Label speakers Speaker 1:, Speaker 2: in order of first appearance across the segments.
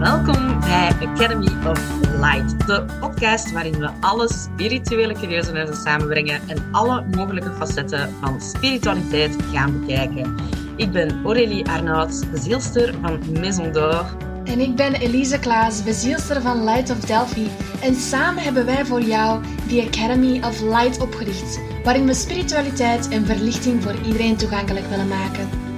Speaker 1: Welkom bij Academy of Light, de podcast waarin we alle spirituele curieusenissen samenbrengen en alle mogelijke facetten van spiritualiteit gaan bekijken. Ik ben Aurélie Arnaud, bezielster van Maison d'Or.
Speaker 2: En ik ben Elise Klaas, bezielster van Light of Delphi. En samen hebben wij voor jou de Academy of Light opgericht, waarin we spiritualiteit en verlichting voor iedereen toegankelijk willen maken.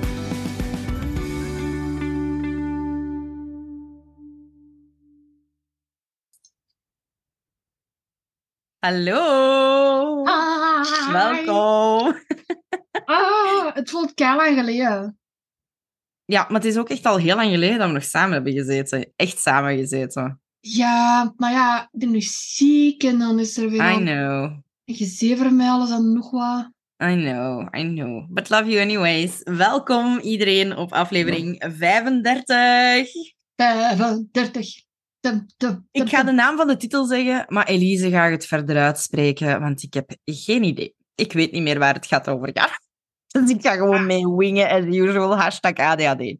Speaker 1: Hallo!
Speaker 2: Hi.
Speaker 1: Welkom!
Speaker 2: Ah, het voelt keihard lang geleden.
Speaker 1: Ja, maar het is ook echt al heel lang geleden dat we nog samen hebben gezeten. Echt samen gezeten.
Speaker 2: Ja, maar ja, ik ben nu ziek en dan is er weer
Speaker 1: I know.
Speaker 2: gezever met alles en nog wat.
Speaker 1: I know, I know. But love you anyways. Welkom iedereen op aflevering 35.
Speaker 2: 35.
Speaker 1: Ik ga de naam van de titel zeggen, maar Elise gaat het verder uitspreken, want ik heb geen idee. Ik weet niet meer waar het gaat over gaan. Dus ik ga gewoon mee wingen, as usual. Hashtag ADHD.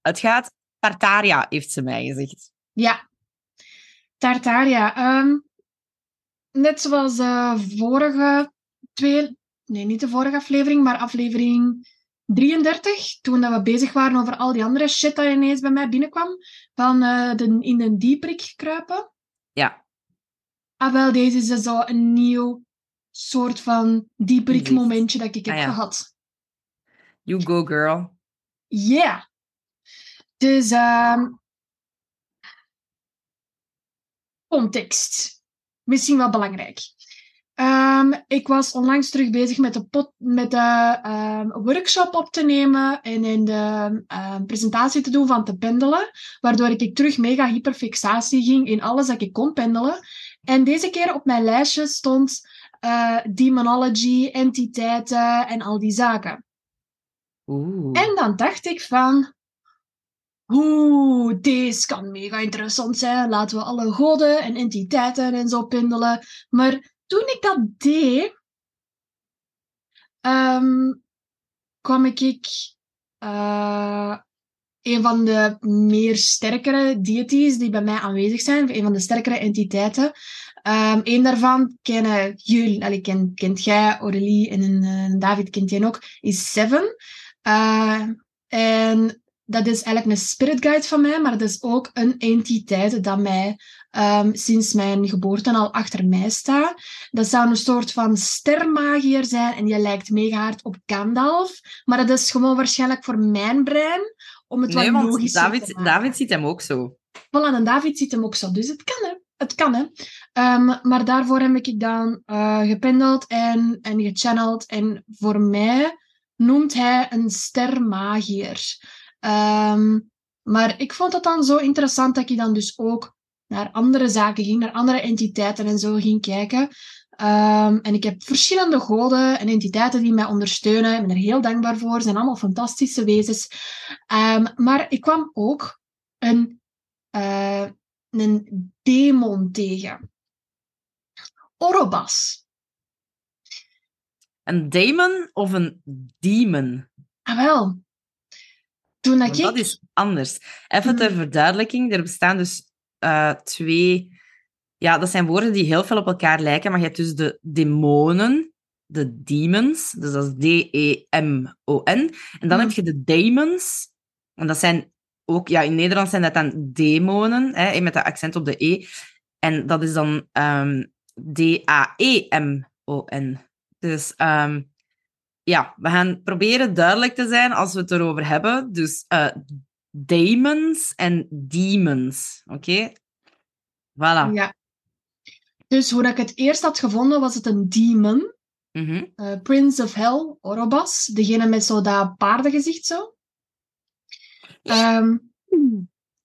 Speaker 1: Het gaat... Tartaria, heeft ze mij gezegd.
Speaker 2: Ja, Tartaria. ehm, net zoals de vorige twee... Nee, niet de vorige aflevering, maar aflevering 33. Toen dat we bezig waren over al die andere shit dat ineens bij mij binnenkwam. Van eh, de, in een dieprik kruipen.
Speaker 1: Ja.
Speaker 2: Ah, wel, deze is dus zo een nieuw soort van dieprik momentje dat ik heb
Speaker 1: Ah, ja.
Speaker 2: gehad.
Speaker 1: You go, girl.
Speaker 2: Yeah. Dus, ehm context. Misschien wel belangrijk. Ehm, ik was onlangs terug bezig met de, pot, met de ehm, workshop op te nemen en in de ehm, presentatie te doen van te pendelen, waardoor ik terug mega hyperfixatie ging in alles dat ik kon pendelen. En deze keer op mijn lijstje stond eh, demonology, entiteiten en al die zaken.
Speaker 1: Oeh.
Speaker 2: En dan dacht ik van... Oeh, deze kan mega interessant zijn. Laten we alle goden en entiteiten en zo pendelen. Maar toen ik dat deed... ehm, kwam ik... eh, een van de meer sterkere deities die bij mij aanwezig zijn. Een van de sterkere entiteiten. Ehm een daarvan kennen jullie... allee, ken, kent jij, Aurélie en eh, David kent jij ook. Is Seven. Eh, en dat is eigenlijk een spirit guide van mij, maar dat is ook een entiteit dat mij ehm, sinds mijn geboorte al achter mij staat. Dat zou een soort van stermagier zijn en die lijkt mega hard op Gandalf. Maar dat is gewoon waarschijnlijk voor mijn brein, om het
Speaker 1: Nee,
Speaker 2: wat logischer te
Speaker 1: David,
Speaker 2: maken.
Speaker 1: David ziet hem ook zo.
Speaker 2: Voilà, en David ziet hem ook zo. Dus het kan, hè. Het kan, hè. Ehm, maar daarvoor heb ik dan eh, gependeld en, en gechanneld. En voor mij noemt hij een stermagier. Ehm, maar ik vond het dan zo interessant dat ik dan dus ook naar andere zaken ging, naar andere entiteiten en zo ging kijken. Ehm, en ik heb verschillende goden en entiteiten die mij ondersteunen. Ik ben er heel dankbaar voor. Ze zijn allemaal fantastische wezens. Ehm, maar ik kwam ook een eh, een demon tegen. Orobas.
Speaker 1: Een demon of een demon?
Speaker 2: Ah, wel. Toen dat ik...
Speaker 1: dat is anders. Even ter
Speaker 2: Mhm.
Speaker 1: verduidelijking, er bestaan dus eh, twee... Ja, dat zijn woorden die heel veel op elkaar lijken, maar je hebt dus de demonen, de demons, dus dat is D-E-M-O-N. En dan
Speaker 2: Mhm.
Speaker 1: heb je de demons, en dat zijn ook... Ja, in Nederland zijn dat dan demonen, hè, met de accent op de E. En dat is dan ehm, D-A-E-M-O-N. Dus ehm, ja, we gaan proberen duidelijk te zijn als we het erover hebben. Dus eh demons en demons. Oké? Voilà.
Speaker 2: Ja. Dus hoe ik het eerst had gevonden, was het een demon.
Speaker 1: Mhm.
Speaker 2: eh, Prince of Hell, Orobas. Degene met zo dat paardengezicht zo. Ehm,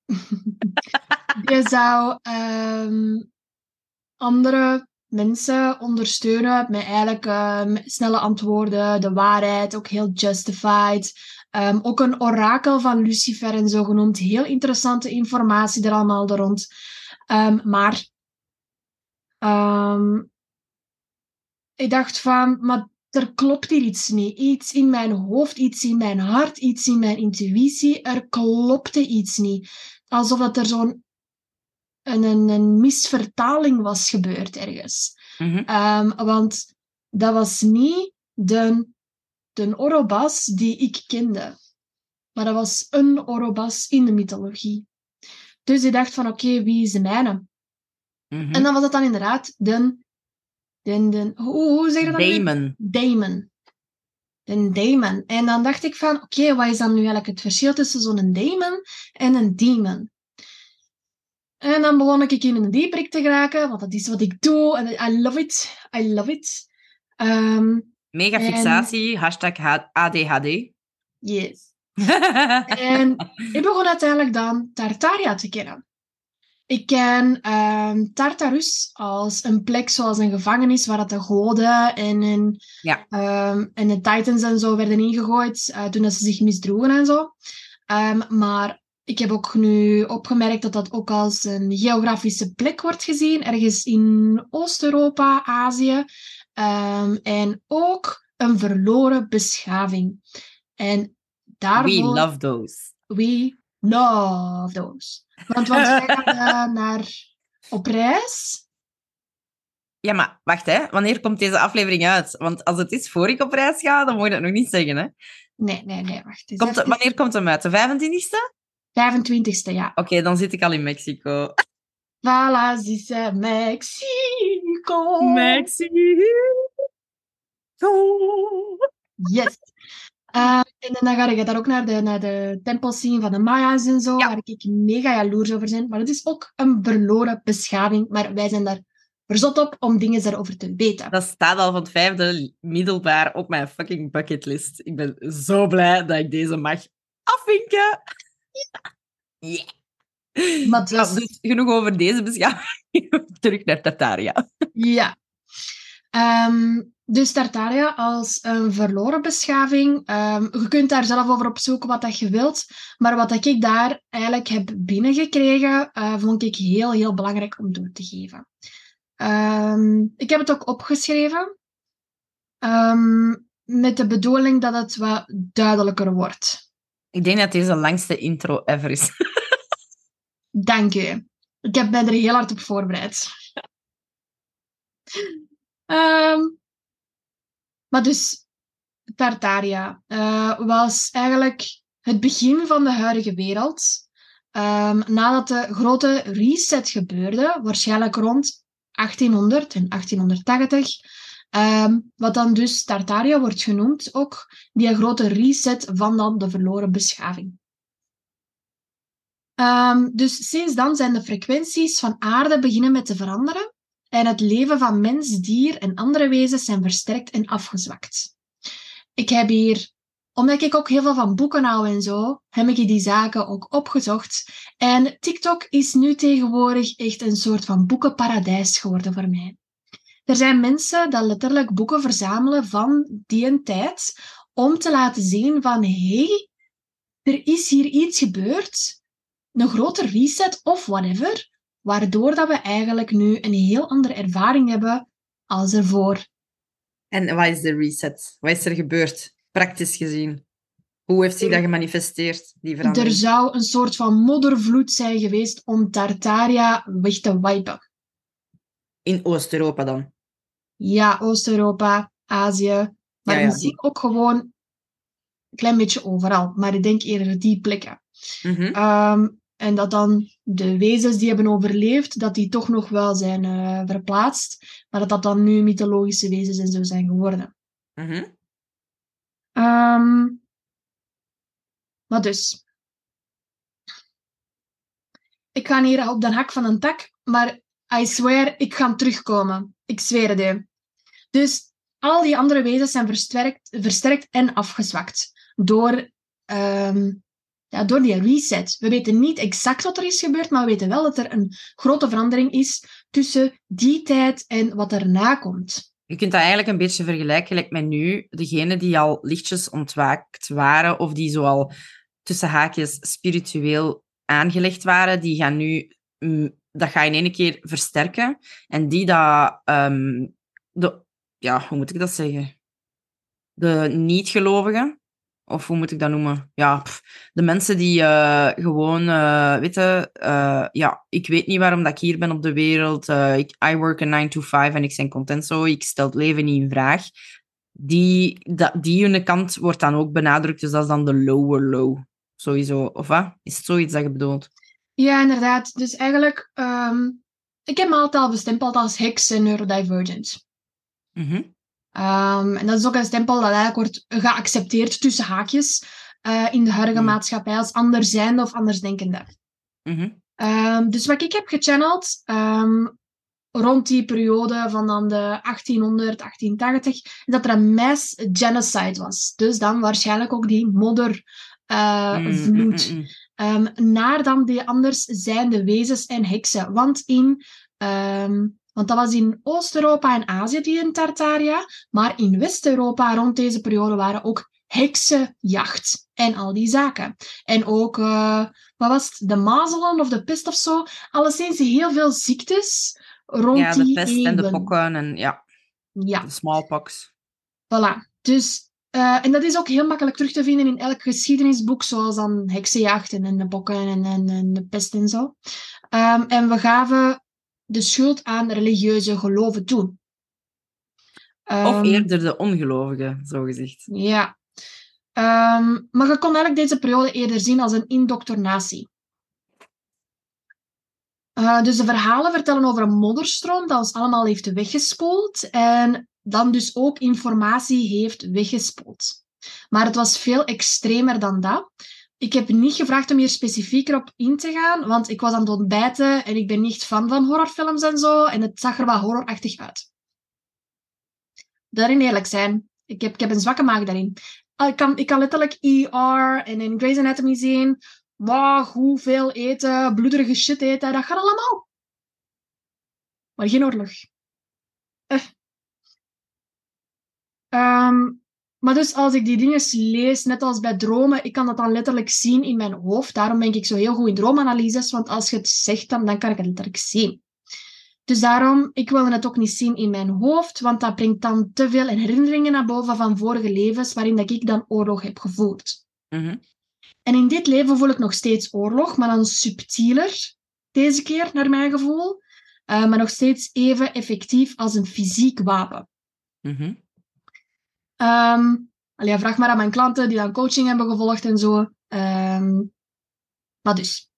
Speaker 2: die zou ehm, andere mensen ondersteunen met eigenlijk ehm, snelle antwoorden, de waarheid, ook heel justified. Ehm, ook een orakel van Lucifer en zo genoemd. Heel interessante informatie er allemaal er rond. Ehm, maar ehm, ik dacht van, maar er klopt hier iets niet. Iets in mijn hoofd, iets in mijn hart, iets in mijn intuïtie. Er klopte iets niet. alsof dat er zo'n een, een, een misvertaling was gebeurd ergens.
Speaker 1: Mhm.
Speaker 2: Want dat was niet de, de Orobas die ik kende. Maar dat was een Orobas in de mythologie. Dus ik dacht van, oké, wie is de mijne?
Speaker 1: Mhm.
Speaker 2: En dan was het dan inderdaad de... de, de hoe, hoe zeg je dat?
Speaker 1: Damon.
Speaker 2: Damon. De Damon. En dan dacht ik van, oké, wat is dan nu eigenlijk het verschil tussen zo'n Damon en een Demon? En dan begon ik in een dieperik te geraken, want dat is wat ik doe. En I love it. I love it. Ehm,
Speaker 1: Mega
Speaker 2: En-
Speaker 1: fixatie, hashtag ADHD.
Speaker 2: yes. En ik begon uiteindelijk dan Tartaria te kennen. Ik ken ehm, Tartarus als een plek zoals een gevangenis waar dat de goden en, en,
Speaker 1: Ja.
Speaker 2: ehm, en de titans en zo werden ingegooid eh, toen dat ze zich misdroegen en zo. Ehm, maar ik heb ook nu opgemerkt dat dat ook als een geografische plek wordt gezien, ergens in Oost-Europa, Azië. Ehm, en ook een verloren beschaving. En daarvoor...
Speaker 1: We love those.
Speaker 2: We love those. Want, want wij gaan eh, naar op reis.
Speaker 1: Ja, maar wacht, hè. Wanneer komt deze aflevering uit? Want als het is voor ik op reis ga, dan moet je dat nog niet zeggen, hè.
Speaker 2: Nee, nee, nee, wacht.
Speaker 1: Komt, wanneer komt hem uit? De 25e?
Speaker 2: 25ste, ja.
Speaker 1: Oké, dan zit ik al in Mexico.
Speaker 2: Voilà, dice Mexico. Yes. Eh, en dan ga ik daar ook naar de, naar de tempels zien van de Maya's en zo,
Speaker 1: Ja.
Speaker 2: waar ik mega jaloers over ben. Maar het is ook een verloren beschaving. Maar wij zijn daar verzot op om dingen daarover te weten.
Speaker 1: Dat staat al van het vijfde middelbaar op mijn fucking bucketlist. Ik ben zo blij dat ik deze mag afvinken. Yeah.
Speaker 2: Maar
Speaker 1: Ja,
Speaker 2: dus-
Speaker 1: genoeg over deze beschaving. Terug naar Tartaria.
Speaker 2: Ja. Ehm, dus Tartaria als een verloren beschaving. Ehm, je kunt daar zelf over opzoeken wat dat je wilt. Maar wat dat ik daar eigenlijk heb binnengekregen, eh, vond ik heel, heel belangrijk om door te geven. Ehm, ik heb het ook opgeschreven. met de bedoeling dat het wat duidelijker wordt.
Speaker 1: Ik denk dat deze de langste intro ever is.
Speaker 2: Dank u. Ik heb mij er heel hard op voorbereid. Ehm, maar dus, Tartaria eh, was eigenlijk het begin van de huidige wereld. Ehm, nadat de grote reset gebeurde, waarschijnlijk rond 1800 en 1880. ehm, wat dan dus Tartaria wordt genoemd, ook die grote reset van dan de verloren beschaving. Ehm, dus sinds dan zijn de frequenties van aarde beginnen met te veranderen en het leven van mens, dier en andere wezens zijn versterkt en afgezwakt. Ik heb hier, omdat ik ook heel veel van boeken hou en zo, heb ik die zaken ook opgezocht. En TikTok is nu tegenwoordig echt een soort van boekenparadijs geworden voor mij. Er zijn mensen die letterlijk boeken verzamelen van die een tijd om te laten zien van hé, hey, er is hier iets gebeurd een grote reset of whatever, waardoor dat we eigenlijk nu een heel andere ervaring hebben als ervoor.
Speaker 1: En wat is de reset? Wat is er gebeurd, praktisch gezien? Hoe heeft zich dat gemanifesteerd, die
Speaker 2: Er
Speaker 1: verandering?
Speaker 2: zou een soort van moddervloed zijn geweest om Tartaria weg te wipen.
Speaker 1: In Oost-Europa dan?
Speaker 2: Ja, Oost-Europa, Azië, maar
Speaker 1: Ja, ja,
Speaker 2: misschien ook gewoon een klein beetje overal. Maar ik denk eerder die plekken.
Speaker 1: Mhm.
Speaker 2: Ehm, en dat dan de wezens die hebben overleefd, dat die toch nog wel zijn eh, verplaatst. Maar dat dat dan nu mythologische wezens en zo zijn geworden.
Speaker 1: Mhm.
Speaker 2: Ehm maar dus. Ik ga hier op de hak van een tak, maar I swear, ik ga terugkomen. Ik zweer het u. Dus al die andere wezens zijn versterkt, versterkt en afgezwakt door, ehm, ja, door die reset. We weten niet exact wat er is gebeurd, maar we weten wel dat er een grote verandering is tussen die tijd en wat erna komt.
Speaker 1: Je kunt dat eigenlijk een beetje vergelijken gelijk met nu. Degenen die al lichtjes ontwaakt waren, of die zoal tussen haakjes spiritueel aangelegd waren, die gaan nu... mm, dat ga je in één keer versterken. En die dat... ehm, de, ja, hoe moet ik dat zeggen? De niet-gelovigen, Of hoe moet ik dat noemen? Ja, pff, de mensen die eh, gewoon uh, weten... Uh, ja, ik weet niet waarom dat ik hier ben op de wereld. ik, I work a 9 to 5 en ik ben content zo. Ik stel het leven niet in vraag. Die, dat, die hun kant wordt dan ook benadrukt. Dus dat is dan de lower low. Sowieso. Of wat? Is het zoiets dat je bedoelt?
Speaker 2: Ja, inderdaad. Dus eigenlijk... Um, ik heb me altijd al bestempeld als heks en neurodivergent.
Speaker 1: Mm -hmm.
Speaker 2: Um, en dat is ook een stempel dat eigenlijk wordt geaccepteerd tussen haakjes uh, in de huidige mm. maatschappij als anderszijnde of andersdenkende.
Speaker 1: Mm -hmm.
Speaker 2: um, dus wat ik heb gechanneld um, rond die periode van dan de 1800, 1880, is dat er een mass genocide was. Dus dan waarschijnlijk ook die moddervloed. Uh, mm, naar dan die anderszijnde wezens en heksen. Want in want dat was in Oost-Europa en Azië, die in Tartaria. Maar in West-Europa rond deze periode waren ook heksenjacht en al die zaken. En ook, uh, wat was het, de mazelen of de pest of zo. Alleszins heel veel ziektes rond die
Speaker 1: Ja, de pest en de pokken en ja,
Speaker 2: ja.
Speaker 1: de smallpox.
Speaker 2: Voilà. Dus, uh, en dat is ook heel makkelijk terug te vinden in elk geschiedenisboek, zoals dan heksenjachten en de pokken en, en, en de pest en zo. Um, en we gaven de schuld aan religieuze geloven toe.
Speaker 1: Of
Speaker 2: Um,
Speaker 1: eerder de ongelovigen, zo gezegd.
Speaker 2: Ja. Ehm, maar je kon eigenlijk deze periode eerder zien als een indoctrinatie. Uh, dus de verhalen vertellen over een modderstroom dat ons allemaal heeft weggespoeld en dan dus ook informatie heeft weggespoeld. Maar het was veel extremer dan dat. Ik heb niet gevraagd om hier specifieker op in te gaan, want ik was aan het ontbijten en ik ben niet fan van horrorfilms en zo. En het zag er wat horrorachtig uit. Daarin eerlijk zijn. Ik heb, ik heb een zwakke maag daarin. Ah, Ik kan, ik kan letterlijk ER en in Grey's Anatomy zien. Wow, hoeveel eten, bloederige shit eten, dat gaat allemaal. Maar geen oorlog. Eh. Um, maar dus als ik die dingen lees, net als bij dromen, ik kan dat dan letterlijk zien in mijn hoofd. Daarom ben ik zo heel goed in droomanalyses, want als je het zegt, dan, dan kan ik het letterlijk zien. Dus daarom, ik wilde het ook niet zien in mijn hoofd, want dat brengt dan te veel herinneringen naar boven van vorige levens, waarin dat ik dan oorlog heb gevoerd.
Speaker 1: Mm -hmm.
Speaker 2: En in dit leven voel ik nog steeds oorlog, maar dan subtieler, deze keer, naar mijn gevoel. Uh, maar nog steeds even effectief als een fysiek wapen.
Speaker 1: Mm -hmm.
Speaker 2: Um, allee, vraag maar aan mijn klanten die dan coaching hebben gevolgd en zo. Um, maar dus.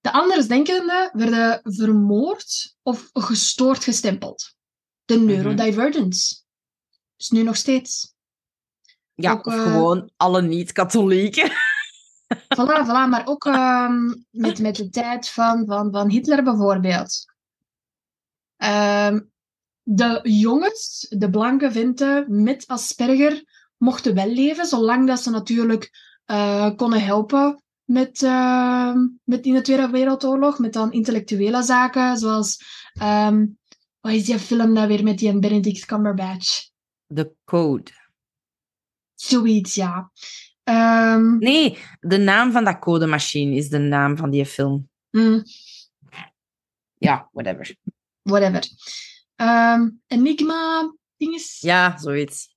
Speaker 2: De andersdenkenden werden vermoord of gestoord gestempeld. De neurodivergence. Mm -hmm. Dus nu nog steeds.
Speaker 1: Ja, ook, of uh, gewoon alle niet-katholieken.
Speaker 2: Voilà, voilà, maar ook um, met, met de tijd van, van, van Hitler bijvoorbeeld. Um, de jongens, de blanke venten met Asperger, mochten wel leven, zolang dat ze natuurlijk uh, konden helpen met, uh, met in de Tweede Wereldoorlog, met dan intellectuele zaken, zoals, um, wat is die film nou weer met die Benedict Cumberbatch?
Speaker 1: The Code.
Speaker 2: Zoiets, ja. Um,
Speaker 1: nee, de naam van dat codemachine is de naam van die film.
Speaker 2: Mm.
Speaker 1: Ja, whatever.
Speaker 2: Whatever. Um, Enigma, dinges.
Speaker 1: Ja, zoiets.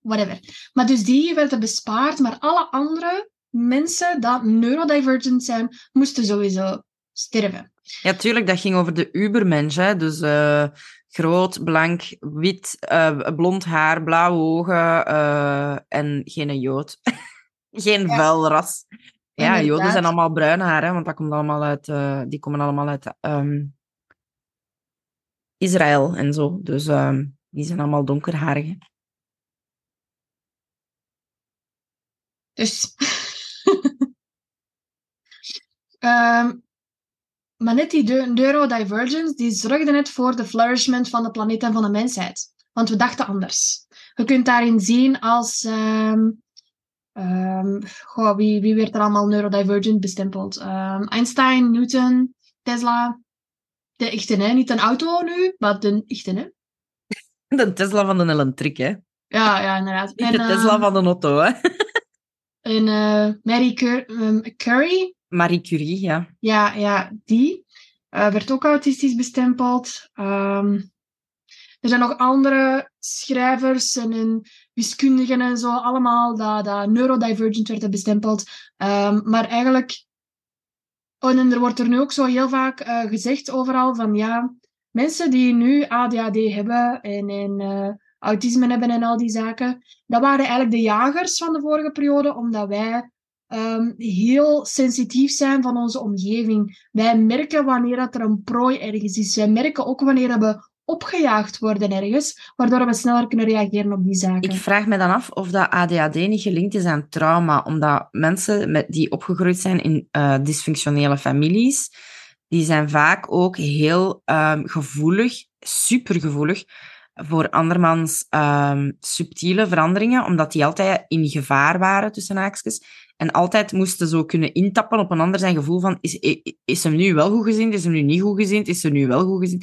Speaker 2: Whatever. Maar dus die werden bespaard, maar alle andere mensen dat neurodivergent zijn, moesten sowieso sterven.
Speaker 1: Ja, tuurlijk, dat ging over de ubermensch. Hè? Dus uh, groot, blank, wit, uh, blond haar, blauwe ogen uh, en geen jood. geen ja. vuil ras. Ja, Inderdaad. joden zijn allemaal bruin haar, hè, want dat komt allemaal uit, die komen allemaal uit um, Israël en zo. Dus um, die zijn allemaal donkerharig.
Speaker 2: Dus. um, maar net die neurodivergence, die zorgde net voor de flourishment van de planeet en van de mensheid. Want we dachten anders. Je kunt daarin zien als... Um, goh, wie, wie werd er allemaal neurodivergent bestempeld? Einstein, Newton, Tesla, de echte, hè? Niet een auto nu, maar de echte, hè?
Speaker 1: De Tesla van de elektriek, hè?
Speaker 2: Ja, ja, inderdaad.
Speaker 1: Niet en, de Tesla uh, van de auto, hè?
Speaker 2: En uh, Marie Cur um, Curie.
Speaker 1: Marie Curie, ja.
Speaker 2: Ja, ja die uh, werd ook autistisch bestempeld. Um, er zijn nog andere schrijvers en, en wiskundigen en zo, allemaal dat, dat neurodivergent werden bestempeld. Ehm, maar eigenlijk... Oh, en er wordt er nu ook zo heel vaak uh, gezegd overal van ja, mensen die nu ADHD hebben en, uh, autisme hebben en al die zaken, dat waren eigenlijk de jagers van de vorige periode, omdat wij um, heel sensitief zijn van onze omgeving. Wij merken wanneer dat er een prooi ergens is. Wij merken ook wanneer we opgejaagd worden ergens, waardoor we sneller kunnen reageren op die zaken.
Speaker 1: Ik vraag me dan af of dat ADHD niet gelinkt is aan trauma, omdat mensen met, die opgegroeid zijn in uh, dysfunctionele families, die zijn vaak ook heel um, gevoelig, supergevoelig voor andermans um, subtiele veranderingen, omdat die altijd in gevaar waren, tussen haakjes. En altijd moesten zo kunnen intappen op een ander zijn gevoel van, is, is hem nu wel goed gezien, is hem nu niet goed gezien, is ze nu wel goed gezien?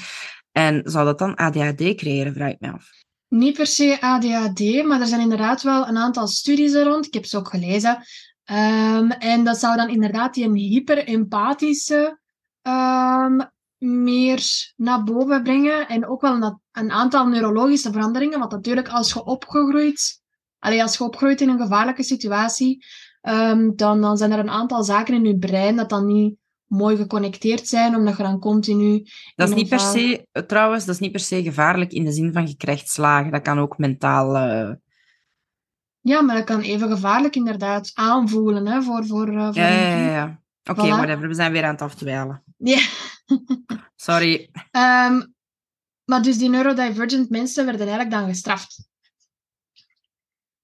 Speaker 1: En zou dat dan ADHD creëren, vraag ik me af.
Speaker 2: Niet per se ADHD, maar er zijn inderdaad wel een aantal studies er rond. Ik heb ze ook gelezen. Um, en dat zou dan inderdaad die hyperempathische um, meer naar boven brengen. En ook wel een, aantal neurologische veranderingen. Want natuurlijk, als je opgegroeid, allee, als je opgroeit in een gevaarlijke situatie, um, dan, dan zijn er een aantal zaken in je brein dat dan niet mooi geconnecteerd zijn, omdat je dan continu...
Speaker 1: Dat is niet per se, trouwens, dat is niet per se gevaarlijk in de zin van je krijgt slagen. Dat kan ook mentaal... Uh...
Speaker 2: Ja, maar dat kan even gevaarlijk inderdaad aanvoelen, hè, voor... voor, uh, voor
Speaker 1: ja, ja, ja, ja. Oké, okay, voilà. whatever. We zijn weer aan het afdwalen.
Speaker 2: Ja.
Speaker 1: Sorry.
Speaker 2: Um, maar dus die neurodivergent mensen werden eigenlijk dan gestraft.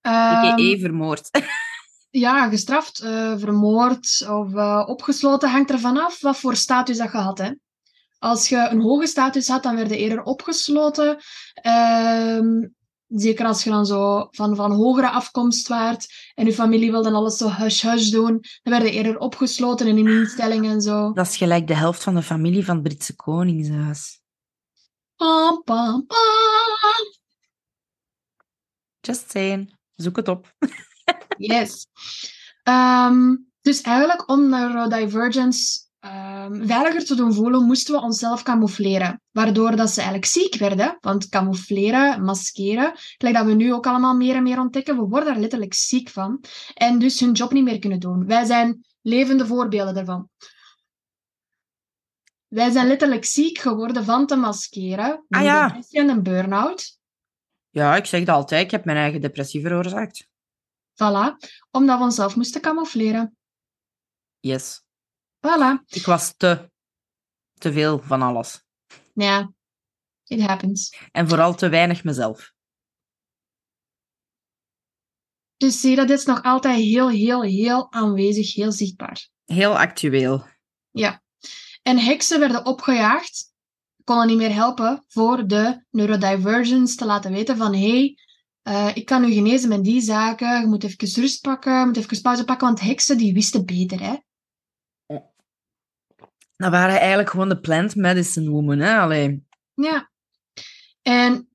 Speaker 1: Um, Ik heb vermoord.
Speaker 2: ja, gestraft, uh, vermoord of uh, opgesloten, hangt ervan af wat voor status dat je had. Hè. Als je een hoge status had, dan werd je eerder opgesloten. Uh, zeker als je dan zo van, van hogere afkomst waart en je familie wilde alles zo hush-hush doen, dan werd je eerder opgesloten in een instelling en zo.
Speaker 1: Dat is gelijk de helft van de familie van het Britse Koningshuis.
Speaker 2: Pam, pam, pam.
Speaker 1: Just saying. Zoek het op.
Speaker 2: yes. Um, dus eigenlijk om neurodivergence um, veiliger te doen voelen, moesten we onszelf camoufleren. Waardoor dat ze eigenlijk ziek werden. Want camoufleren, maskeren, gelijk dat we nu ook allemaal meer en meer ontdekken, we worden er letterlijk ziek van. En dus hun job niet meer kunnen doen. Wij zijn levende voorbeelden daarvan. Wij zijn letterlijk ziek geworden van te maskeren.
Speaker 1: Ah ja.
Speaker 2: Depressie en een burn-out.
Speaker 1: Ja, ik zeg dat altijd. Ik heb mijn eigen depressie veroorzaakt.
Speaker 2: Voilà. Omdat we onszelf moesten camoufleren.
Speaker 1: Yes.
Speaker 2: Voilà.
Speaker 1: Ik was te, te veel van alles.
Speaker 2: Ja, it happens.
Speaker 1: En vooral te weinig mezelf.
Speaker 2: Dus zie dat is nog altijd heel, heel, heel aanwezig, heel zichtbaar.
Speaker 1: Heel actueel.
Speaker 2: Ja. En heksen werden opgejaagd, konden niet meer helpen voor de neurodivergence te laten weten van hé, hey, uh, ik kan u genezen met die zaken, je moet even rust pakken, je moet even pauze pakken, want heksen die wisten beter, hè.
Speaker 1: Dat waren eigenlijk gewoon de plant medicine women, hè? Alleen.
Speaker 2: Ja. En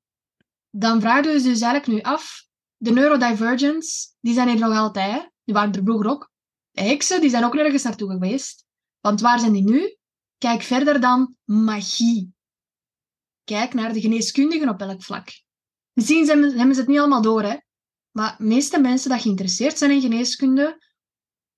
Speaker 2: dan vragen we dus eigenlijk nu af, de neurodivergents, die zijn er nog altijd, hè? Die waren er vroeger ook. De heksen, die zijn ook nergens naartoe geweest. Want waar zijn die nu? Kijk verder dan magie. Kijk naar de geneeskundigen op elk vlak. Misschien hebben ze het niet allemaal door, hè? Maar de meeste mensen die geïnteresseerd zijn in geneeskunde,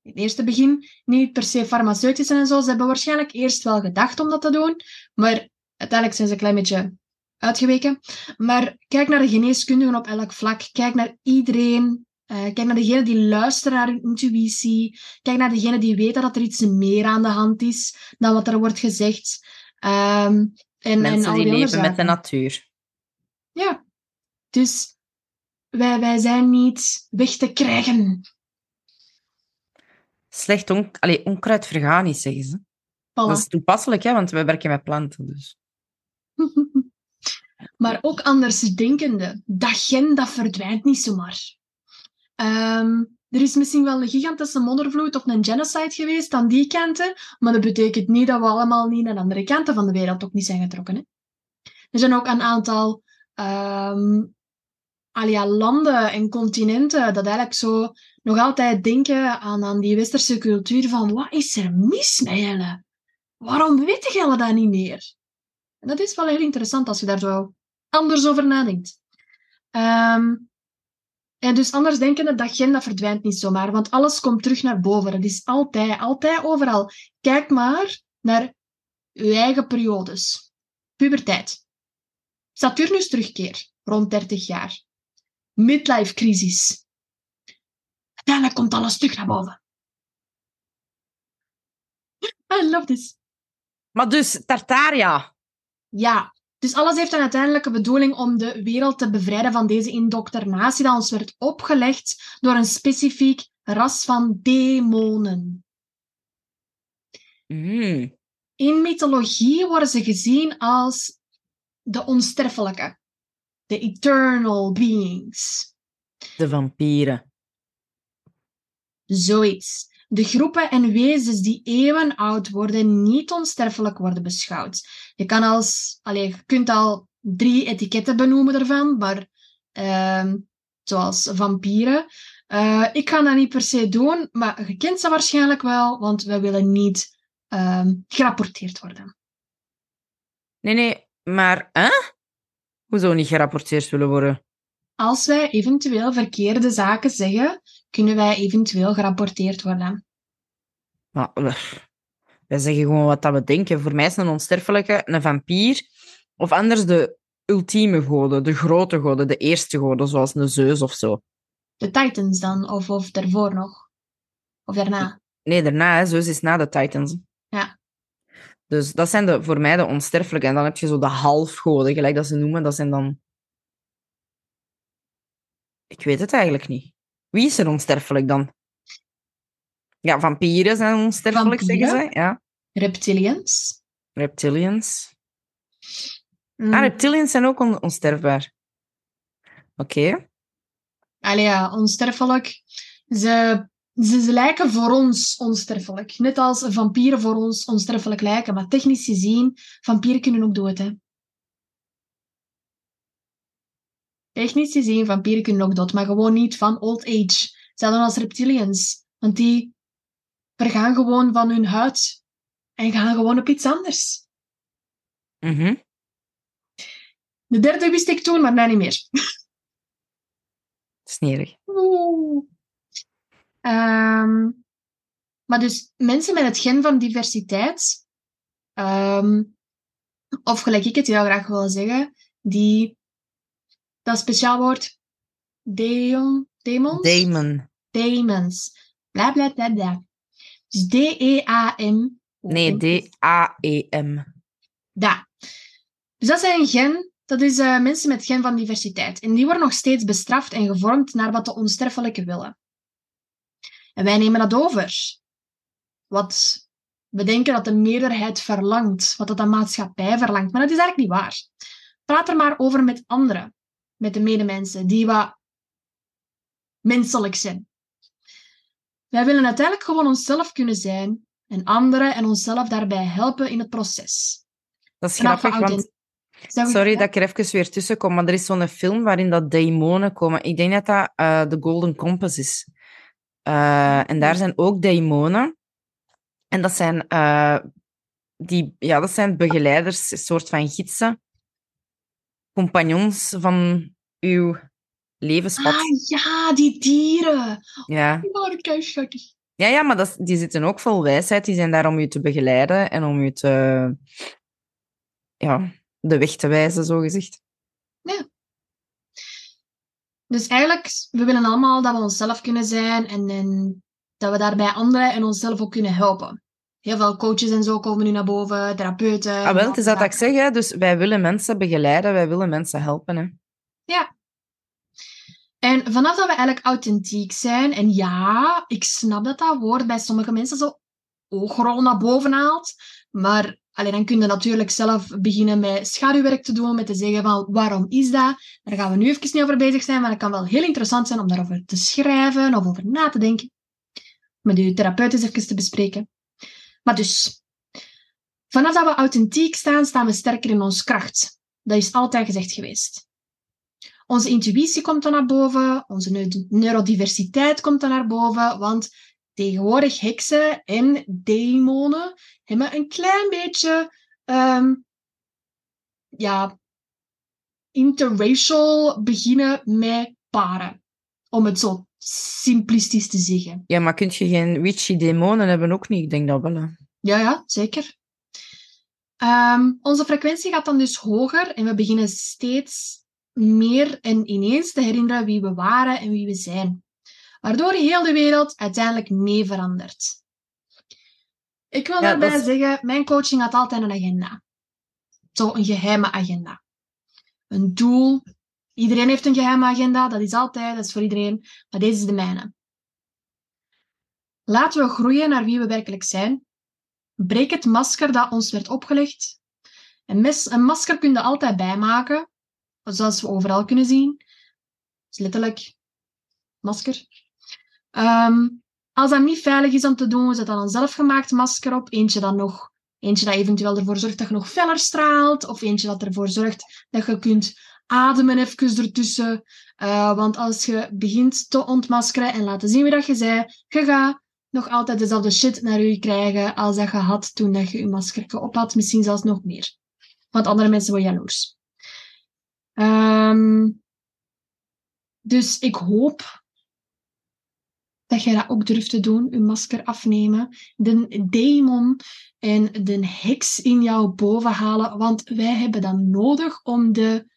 Speaker 2: in het eerste begin niet per se farmaceutische en zo. Ze hebben waarschijnlijk eerst wel gedacht om dat te doen, maar uiteindelijk zijn ze een klein beetje uitgeweken. Maar kijk naar de geneeskundigen op elk vlak. Kijk naar iedereen. Uh, kijk naar degene die luisteren naar hun intuïtie. Kijk naar degene die weten dat er iets meer aan de hand is dan wat er wordt gezegd. Um, en,
Speaker 1: Mensen
Speaker 2: en al
Speaker 1: die
Speaker 2: die
Speaker 1: leven met de natuur.
Speaker 2: Ja. Dus wij, wij zijn niet weg te krijgen.
Speaker 1: Slecht on Allee, onkruid vergaan is, zeggen ze.
Speaker 2: Voilà.
Speaker 1: Dat is toepasselijk, hè, want wij werken met planten. Dus.
Speaker 2: maar ook anders denkende. Dat gen, dat verdwijnt niet zomaar. Um, er is misschien wel een gigantische moddervloed of een genocide geweest aan die kanten, maar dat betekent niet dat we allemaal niet naar andere kanten van de wereld ook niet zijn getrokken. Hè? Er zijn ook een aantal um, alia, landen en continenten dat eigenlijk zo nog altijd denken aan, aan die westerse cultuur van wat is er mis met jullie? Waarom weten jullie dat niet meer? En dat is wel heel interessant als je daar zo anders over nadenkt. Ehm, en dus anders denken dat gen dat verdwijnt niet zomaar, want alles komt terug naar boven. Dat is altijd, altijd overal. Kijk maar naar uw eigen periodes. Puberteit. Saturnus terugkeer, rond 30 jaar. Midlife crisis. Uiteindelijk komt alles terug naar boven. I love this.
Speaker 1: Maar dus, Tartaria.
Speaker 2: Ja, dus alles heeft een uiteindelijke bedoeling om de wereld te bevrijden van deze indoctrinatie dat ons werd opgelegd door een specifiek ras van demonen.
Speaker 1: Mm.
Speaker 2: In mythologie worden ze gezien als de onsterfelijke, de eternal beings.
Speaker 1: De vampieren.
Speaker 2: Zoiets. De groepen en wezens die eeuwen oud worden, niet onsterfelijk worden beschouwd. Je, kan als, allez, je kunt al drie etiketten benoemen ervan, maar ehm, zoals vampieren. Uh, ik ga dat niet per se doen, maar je kent ze waarschijnlijk wel, want we willen niet ehm, gerapporteerd worden.
Speaker 1: Nee, nee, maar hè? Hoezo niet gerapporteerd willen worden?
Speaker 2: Als wij eventueel verkeerde zaken zeggen, kunnen wij eventueel gerapporteerd worden.
Speaker 1: Maar, wij zeggen gewoon wat dat we denken. Voor mij is een onsterfelijke een vampier. Of anders de ultieme goden, de grote goden, de eerste goden, zoals een Zeus of zo.
Speaker 2: De Titans dan, of, of daarvoor nog? Of daarna?
Speaker 1: Nee, daarna. Hè. Zeus is na de Titans.
Speaker 2: Ja.
Speaker 1: Dus dat zijn de, voor mij de onsterfelijke. En dan heb je zo de halfgoden, gelijk dat ze noemen. Dat zijn dan... Ik weet het eigenlijk niet. Wie is er onsterfelijk dan? Ja, vampieren zijn onsterfelijk,
Speaker 2: Vampieren?
Speaker 1: zeggen ze. Ja.
Speaker 2: Reptilians?
Speaker 1: Reptilians.
Speaker 2: Mm.
Speaker 1: Ah, reptilians zijn ook on- onsterfbaar. Oké.
Speaker 2: Allee, ja, onsterfelijk. Ze, ze, ze lijken voor ons onsterfelijk. Net als vampieren voor ons onsterfelijk lijken. Maar technisch gezien, vampieren kunnen ook dood, hè. Technisch gezien, vampieren kunnen ook dood. Maar gewoon niet van old age. Hetzelfde als reptilians. Want die vergaan gewoon van hun huid. En gaan gewoon op iets anders.
Speaker 1: Mhm.
Speaker 2: De derde wist ik toen, maar nu niet meer.
Speaker 1: Snerig.
Speaker 2: Oeh. Ehm, maar dus mensen met het gen van diversiteit, ehm, of gelijk ik het heel graag wil zeggen, die, dat speciaal woord, deon, demons?
Speaker 1: Damon.
Speaker 2: Demons. Bla bla bla bla. Dus D-E-A-M.
Speaker 1: Nee, D-A-E-M.
Speaker 2: Da. Dus dat zijn gen, dat is eh, mensen met gen van diversiteit. En die worden nog steeds bestraft en gevormd naar wat de onsterfelijke willen. En wij nemen dat over. Wat we denken dat de meerderheid verlangt, wat dat de maatschappij verlangt. Maar dat is eigenlijk niet waar. Praat er maar over met anderen, met de medemensen, die wat menselijk zijn. Wij willen uiteindelijk gewoon onszelf kunnen zijn en anderen en onszelf daarbij helpen in het proces.
Speaker 1: Dat is grappig, want... Sorry dat ik er even weer tussen kom, maar er is zo'n film waarin dat demonen komen. Ik denk dat dat eh, The Golden Compass is. Eh, en daar zijn ook demonen. En dat zijn, eh, die, ja, dat zijn begeleiders, een soort van gidsen. Compagnons van uw levenspad.
Speaker 2: Ah ja, die dieren.
Speaker 1: Ja.
Speaker 2: Die waren keischattig.
Speaker 1: Ja, ja, maar dat, die zitten ook vol wijsheid. Die zijn daar om je te begeleiden en om je te... Ja, de weg te wijzen, zogezegd.
Speaker 2: Dus eigenlijk, we willen allemaal dat we onszelf kunnen zijn en, en dat we daarbij anderen en onszelf ook kunnen helpen. Heel veel coaches en zo komen nu naar boven, therapeuten.
Speaker 1: Ah, wel, het is dat ik zeg, hè. Dus wij willen mensen begeleiden, wij willen mensen helpen, hè.
Speaker 2: En vanaf dat we eigenlijk authentiek zijn, en ja, ik snap dat dat woord bij sommige mensen zo oogrol naar boven haalt, maar allee, dan kun je natuurlijk zelf beginnen met schaduwwerk te doen, met te zeggen van waarom is dat? Daar gaan we nu even niet over bezig zijn, maar het kan wel heel interessant zijn om daarover te schrijven of over na te denken. Met uw therapeut eens even te bespreken. Maar dus, vanaf dat we authentiek staan, staan we sterker in onze kracht. Dat is altijd gezegd geweest. Onze intuïtie komt dan naar boven, onze neu- neurodiversiteit komt dan naar boven, want tegenwoordig heksen en demonen hebben een klein beetje, ehm, ja, interracial beginnen met paren. Om het zo simplistisch te zeggen.
Speaker 1: Ja, maar kun je geen witchy demonen hebben ook niet? Ik denk dat wel. hè.
Speaker 2: Ja, ja, zeker. Ehm, onze frequentie gaat dan dus hoger en we beginnen steeds meer en ineens te herinneren wie we waren en wie we zijn. Waardoor heel de wereld uiteindelijk mee verandert. Ik wil
Speaker 1: Ja,
Speaker 2: daarbij
Speaker 1: is-
Speaker 2: zeggen, mijn coaching had altijd een agenda. Zo een geheime agenda. Een doel. Iedereen heeft een geheime agenda, dat is altijd, dat is voor iedereen. Maar deze is de mijne. Laten we groeien naar wie we werkelijk zijn. Breek het masker dat ons werd opgelegd. Een, mes, een masker kun je altijd bijmaken, zoals we overal kunnen zien. Is letterlijk masker. Ehm, als dat niet veilig is om te doen, zet dan een zelfgemaakt masker op. Eentje dat nog, eentje dat eventueel ervoor zorgt dat je nog feller straalt, of eentje dat ervoor zorgt dat je kunt ademen even ertussen. Eh, want als je begint te ontmaskeren en laten zien wie dat je zei, je gaat nog altijd dezelfde shit naar je krijgen als dat je had toen dat je je masker op had. Misschien zelfs nog meer. Want andere mensen worden jaloers. Ehm, dus ik hoop dat jij dat ook durft te doen, je masker afnemen, de demon en de heks in jou boven halen, want wij hebben dat nodig om de,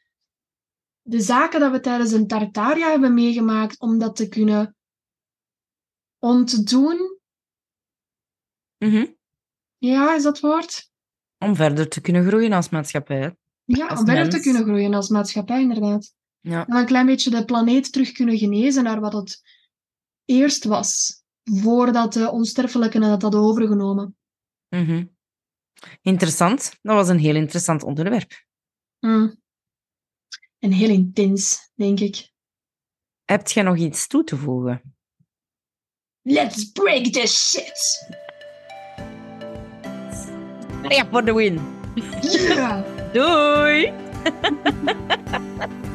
Speaker 2: de zaken dat we tijdens een Tartaria hebben meegemaakt, om dat te kunnen ontdoen.
Speaker 1: Mhm.
Speaker 2: Ja, is dat woord?
Speaker 1: Om verder te kunnen groeien als maatschappij.
Speaker 2: Ja,
Speaker 1: Als
Speaker 2: om verder te kunnen groeien als maatschappij, inderdaad.
Speaker 1: Ja.
Speaker 2: En een klein beetje de planeet terug kunnen genezen naar wat het eerst was, voordat de onsterfelijken het hadden overgenomen.
Speaker 1: Mhm. Interessant. Dat was een heel interessant onderwerp.
Speaker 2: Mm. En heel intens, denk ik.
Speaker 1: Heb jij nog iets toe te voegen?
Speaker 2: Let's break this shit!
Speaker 1: Ja, voor de win.
Speaker 2: Ja!
Speaker 1: Doei!